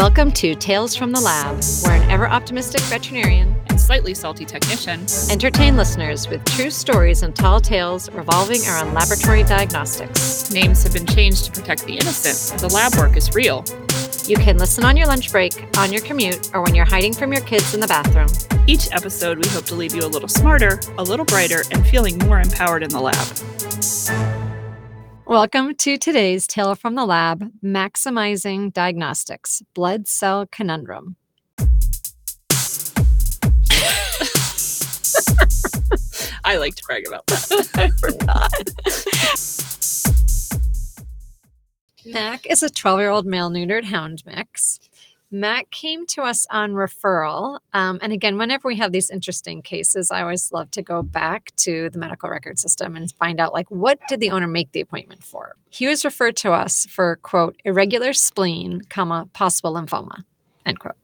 Welcome to Tales from the Lab, where an ever optimistic veterinarian and slightly salty technician entertain listeners with true stories and tall tales revolving around laboratory diagnostics. Names have been changed to protect the innocent. The lab work is real. You can listen on your lunch break, on your commute, or when you're hiding from your kids in the bathroom. Each episode, we hope to leave you a little smarter, a little brighter, and feeling more empowered in the lab. Welcome to today's Tale from the Lab Maximizing Diagnostics Blood Cell Conundrum. I like to brag about that. I forgot. Mac is a 12 year old male neutered hound mix Mac came to us on referral. Um, and again, whenever we have these interesting cases, I always love to go back to the medical record system and find out like what did the owner make the appointment for? He was referred to us for quote irregular spleen, comma possible lymphoma, end quote.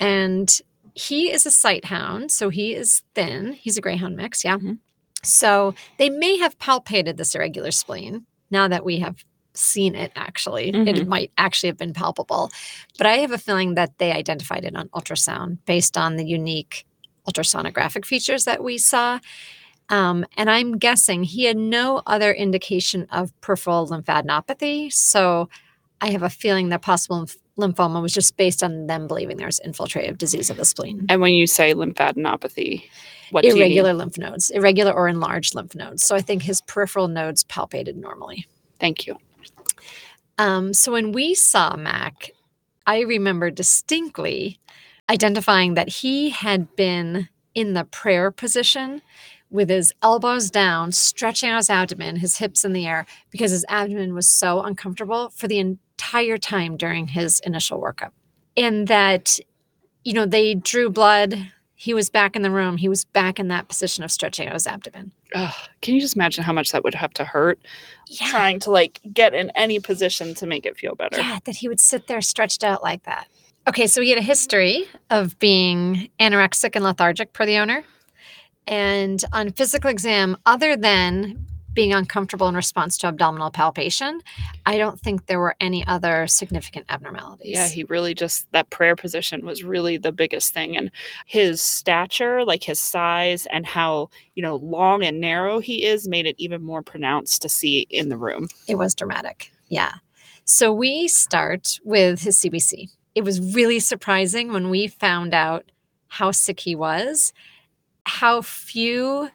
And he is a sight hound, so he is thin. He's a greyhound mix, yeah. Mm-hmm. So they may have palpated this irregular spleen now that we have seen it actually. Mm-hmm. It might actually have been palpable. But I have a feeling that they identified it on ultrasound based on the unique ultrasonographic features that we saw. Um, and I'm guessing he had no other indication of peripheral lymphadenopathy. So I have a feeling that possible lymphoma was just based on them believing there's infiltrative disease of the spleen. And when you say lymphadenopathy, what irregular lymph nodes, irregular or enlarged lymph nodes. So I think his peripheral nodes palpated normally. Thank you. Um, so when we saw Mac, I remember distinctly identifying that he had been in the prayer position with his elbows down, stretching out his abdomen, his hips in the air, because his abdomen was so uncomfortable for the entire time during his initial workup. And that, you know, they drew blood, he was back in the room. He was back in that position of stretching out his abdomen. Ugh, can you just imagine how much that would have to hurt? Yeah. Trying to like get in any position to make it feel better. Yeah, that he would sit there stretched out like that. Okay, so he had a history of being anorexic and lethargic per the owner. And on physical exam, other than being uncomfortable in response to abdominal palpation. I don't think there were any other significant abnormalities. Yeah, he really just, that prayer position was really the biggest thing. And his stature, like his size and how, you know, long and narrow he is, made it even more pronounced to see in the room. It was dramatic. Yeah. So we start with his CBC. It was really surprising when we found out how sick he was, how few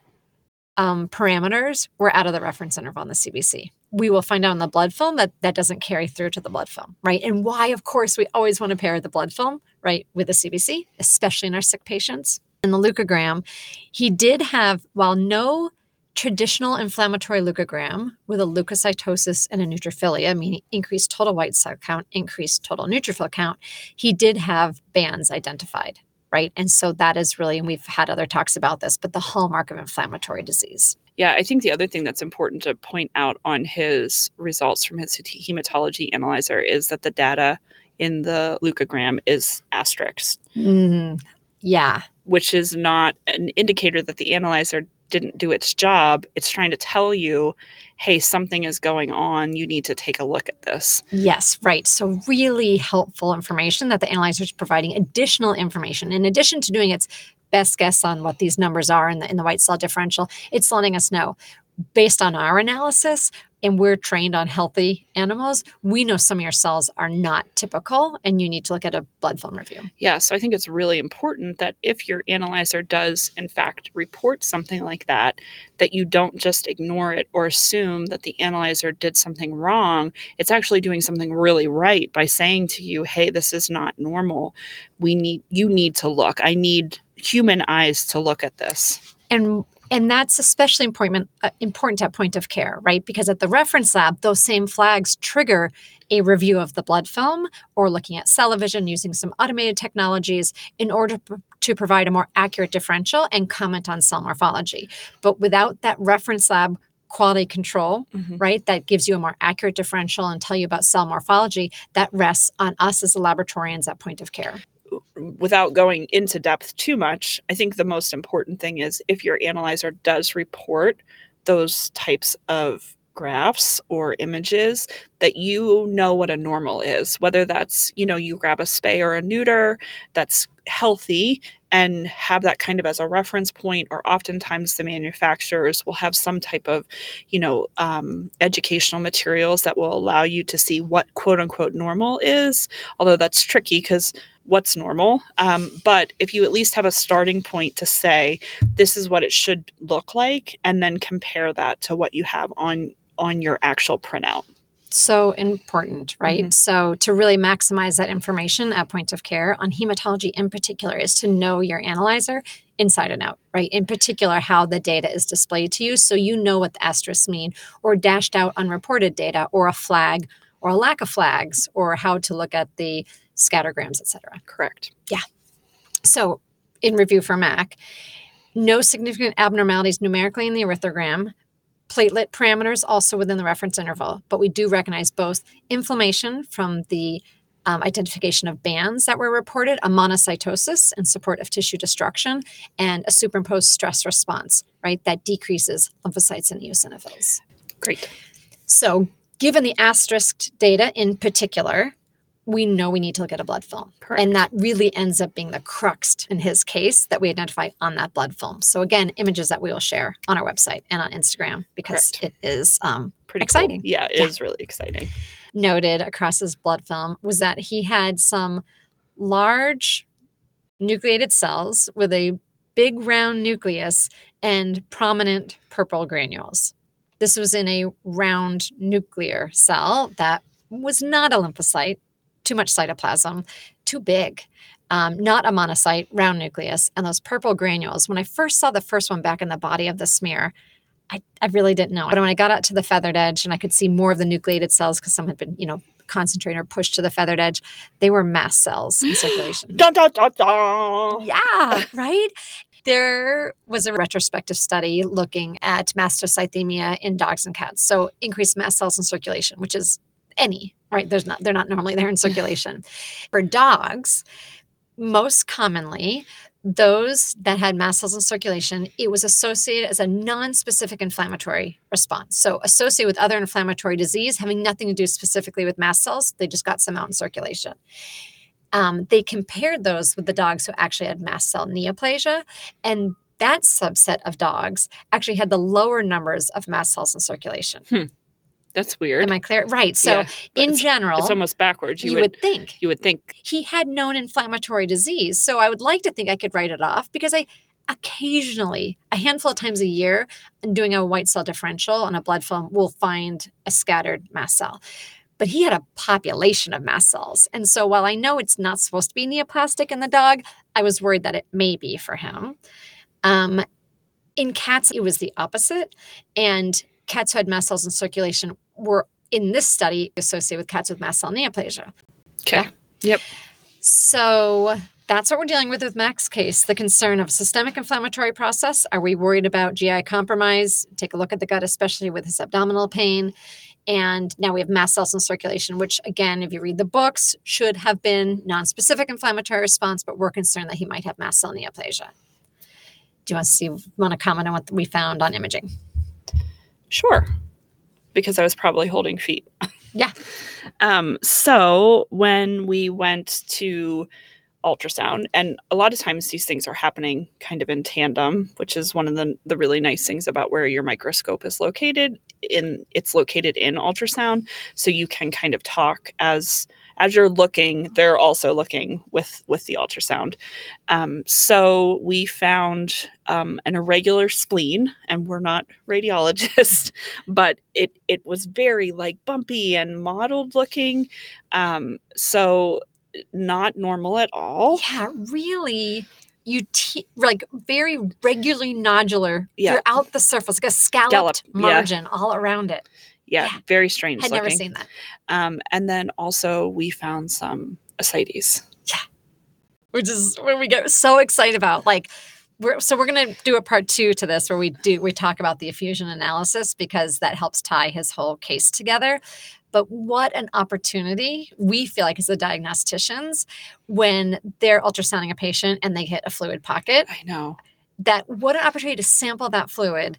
um, parameters were out of the reference interval on the CBC. We will find out in the blood film that that doesn't carry through to the blood film, right? And why, of course, we always want to pair the blood film, right, with the CBC, especially in our sick patients. In the leukogram, he did have, while no traditional inflammatory leukogram with a leukocytosis and a neutrophilia, meaning increased total white cell count, increased total neutrophil count, he did have bands identified right? And so that is really, and we've had other talks about this, but the hallmark of inflammatory disease. Yeah, I think the other thing that's important to point out on his results from his hematology analyzer is that the data in the leukogram is asterisk. Mm, yeah. Which is not an indicator that the analyzer didn't do its job. It's trying to tell you, hey, something is going on. You need to take a look at this. Yes, right. So, really helpful information that the analyzer is providing additional information. In addition to doing its best guess on what these numbers are in the, in the white cell differential, it's letting us know based on our analysis, and we're trained on healthy animals, we know some of your cells are not typical and you need to look at a blood film review. Yeah, so I think it's really important that if your analyzer does, in fact, report something like that, that you don't just ignore it or assume that the analyzer did something wrong. It's actually doing something really right by saying to you, hey, this is not normal. We need, you need to look. I need human eyes to look at this. And and that's especially important uh, important at point of care right? Because at the reference lab those same flags trigger a review of the blood film or looking at CellaVision using some automated technologies in order to provide a more accurate differential and comment on cell morphology. But without that reference lab quality control mm-hmm. right that gives you a more accurate differential and tell you about cell morphology that rests on us as the laboratorians at point of care without going into depth too much, I think the most important thing is if your analyzer does report those types of graphs or images that you know what a normal is whether that's you know you grab a spay or a neuter that's healthy and have that kind of as a reference point or oftentimes the manufacturers will have some type of you know um, educational materials that will allow you to see what quote unquote normal is although that's tricky because what's normal um, but if you at least have a starting point to say this is what it should look like and then compare that to what you have on on your actual printout so important, right? Mhm. So to really maximize that information at point of care on hematology in particular is to know your analyzer inside and out, right? In particular, how the data is displayed to you. So you know what the asterisks mean, or dashed out unreported data, or a flag, or a lack of flags, or how to look at the scattergrams, et cetera. correct Yeah. So, in review for MAC, no significant abnormalities numerically in the erythrogram. Platelet parameters also within the reference interval, but we do recognize both inflammation from the um, identification of bands that were reported, a monocytosis in support of tissue destruction, and a superimposed stress response, right? That decreases lymphocytes and eosinophils. great So, given the asterisk data in particular, we know we need to look at a blood film. correct And that really ends up being the crux in his case that we identify on that blood film. So again, images that we will share on our website and on Instagram because Correct. it is um, pretty cool. exciting. yeah it is Yeah. really exciting noted across his blood film was that he had some large nucleated cells with a big round nucleus and prominent purple granules. This was in a round nuclear cell that was not a lymphocyte, too much cytoplasm, too big. Um, not a monocyte, round nucleus, and those purple granules. When I first saw the first one back in the body of the smear, I, I really didn't know. But when I got out to the feathered edge and I could see more of the nucleated cells because some had been, you know, concentrated or pushed to the feathered edge, they were mast cells in circulation. dun, dun, dun, dun. Yeah, right. There was a retrospective study looking at mastocythemia in dogs and cats. So increased mast cells in circulation, which is any, right? There's not, they're not normally there in circulation. For dogs, most commonly, those that had mast cells in circulation, it was associated as a non-specific inflammatory response. So associated with other inflammatory disease, having nothing to do specifically with mast cells, they just got some out in circulation um, they compared those with the dogs who actually had mast cell neoplasia. And that subset of dogs actually had the lower numbers of mast cells in circulation. That's weird Am I clear? Right. So, Yeah, in general, it's almost backwards you, you, would, would, think you would think he had known inflammatory disease. So, I would like to think I could write it off because I occasionally, a handful of times a year, in doing a white cell differential on a blood film, will find a scattered mast cell. But he had a population of mast cells. And so while I know it's not supposed to be neoplastic in the dog, I was worried that it may be for him. Um, in cats, it was the opposite. And cats who had mast cells in circulation were, in this study, associated with cats with mast cell neoplasia. okay Yep. So that's what we're dealing with with Mac's case the concern of systemic inflammatory process. Are we worried about GI compromise? Take a look at the gut, especially with his abdominal pain. And now we have mast cells in circulation, which, again, if you read the books, should have been non-specific inflammatory response, but we're concerned that he might have mast cell neoplasia. Do you want to see? Want to comment on what we found on imaging? Sure. Because I was probably holding feet. Yeah. Um, so when we went to ultrasound, and a lot of times these things are happening kind of in tandem, which is one of the, the really nice things about where your microscope is located. In it's located in ultrasound, so you can kind of talk as as you're looking. They're also looking with with the ultrasound. Um, so we found um, an irregular spleen, and we're not radiologists, but it it was very like bumpy and mottled looking. Um, so not normal at all. Yeah, really. You te- like very regularly nodular Yeah. throughout the surface, like a scalloped Scallop, yeah. margin all around it. Yeah, Yeah. very strange looking. never seen that. Um, and then also we found some ascites. Yeah, which is when we get so excited about like we're so we're gonna do a part two to this where we do we talk about the effusion analysis because that helps tie his whole case together. But what an opportunity we feel like as the diagnosticians when they're ultrasounding a patient and they hit a fluid pocket I know. that what an opportunity to sample that fluid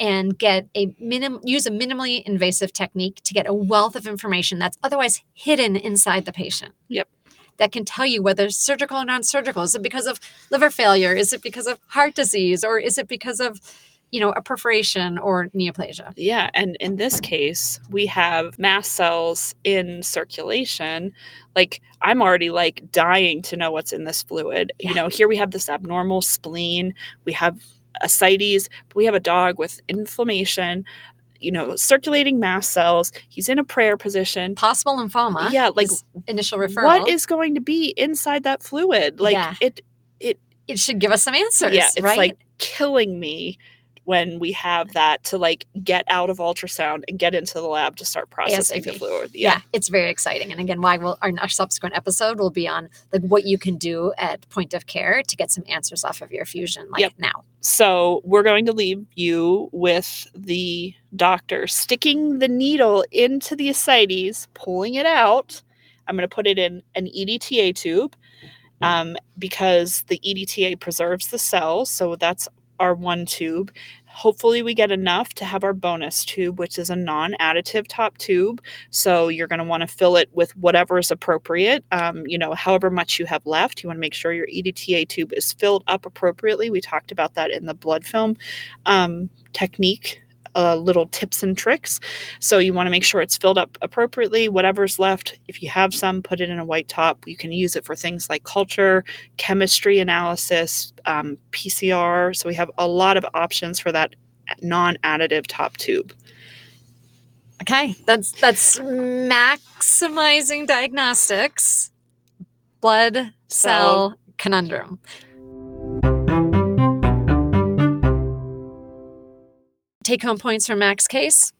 and get a minim use a minimally invasive technique to get a wealth of information that's otherwise hidden inside the patient. Yep. That can tell you whether it's surgical or non-surgical. Is it because of liver failure? Is it because of heart disease? Or is it because of, you know, a perforation or neoplasia? Yeah, and in this case, we have mast cells in circulation. Like I'm already like dying to know what's in this fluid. You know, here we have this abnormal spleen, we have ascites, we have a dog with inflammation, you know, circulating mast cells. He's in a prayer position. Possible lymphoma. Yeah, like initial referral. what is going to be inside that fluid? Like Yeah. it it should give us some answers, yeah, it's right? like killing me when we have that to like get out of ultrasound and get into the lab to start processing the ASAP. fluid. yeah. it's very exciting. And again, why will our, our subsequent episode will be on like what you can do at point of care to get some answers off of your effusion like Yep. now. So we're going to leave you with the doctor sticking the needle into the ascites, pulling it out. I'm going to put it in an EDTA tube um, because the EDTA preserves the cells. So that's our one tube. Hopefully, we get enough to have our bonus tube, which is a non additive top tube. So you're going to want to fill it with whatever is appropriate. Um, you know, however much you have left, you want to make sure your EDTA tube is filled up appropriately. We talked about that in the blood film um, technique. Uh, little tips and tricks. So you want to make sure it's filled up appropriately. Whatever's left, if you have some, put it in a white top. You can use it for things like culture, chemistry analysis, um, PCR. So we have a lot of options for that non-additive top tube. Okay. That's that's maximizing diagnostics. Blood cell conundrum. Take home points from Mac's case.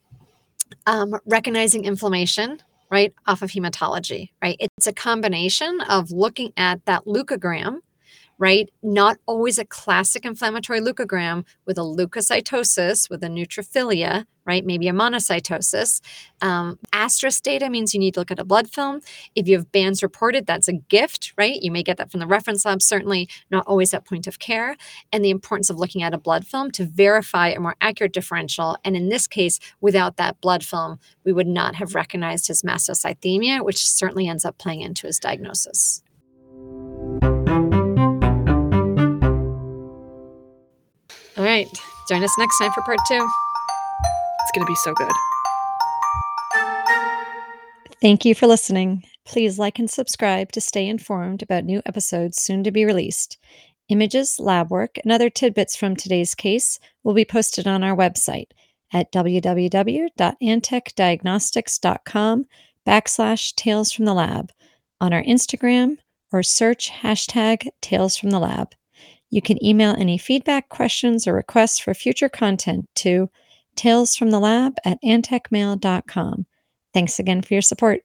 Um, recognizing inflammation, right, off of hematology, right? It's a combination of looking at that leukogram, right? Not always a classic inflammatory leukogram with a leukocytosis, with a neutrophilia, right? Maybe a monocytosis. Um, asterisk data means you need to look at a blood film. If you have bands reported, that's a gift, right? You may get that from the reference lab, certainly not always at point of care. And the importance of looking at a blood film to verify a more accurate differential. And in this case, without that blood film, we would not have recognized his mastocythemia, which certainly ends up playing into his diagnosis. All right. Join us next time for part two. It's going to be so good. Thank you for listening. Please like and subscribe to stay informed about new episodes soon to be released. Images, lab work, and other tidbits from today's case will be posted on our website at www.antechdiagnostics.com backslash tales from the lab, on our Instagram, or search hashtag tales from the lab. You can email any feedback, questions, or requests for future content to talesfromthelab at antechmail.com. Thanks again for your support.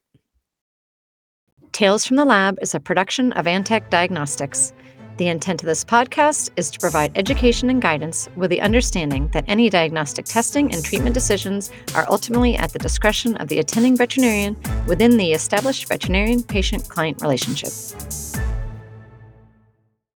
Tales from the Lab is a production of Antech Diagnostics. The intent of this podcast is to provide education and guidance with the understanding that any diagnostic testing and treatment decisions are ultimately at the discretion of the attending veterinarian within the established veterinarian patient client relationship.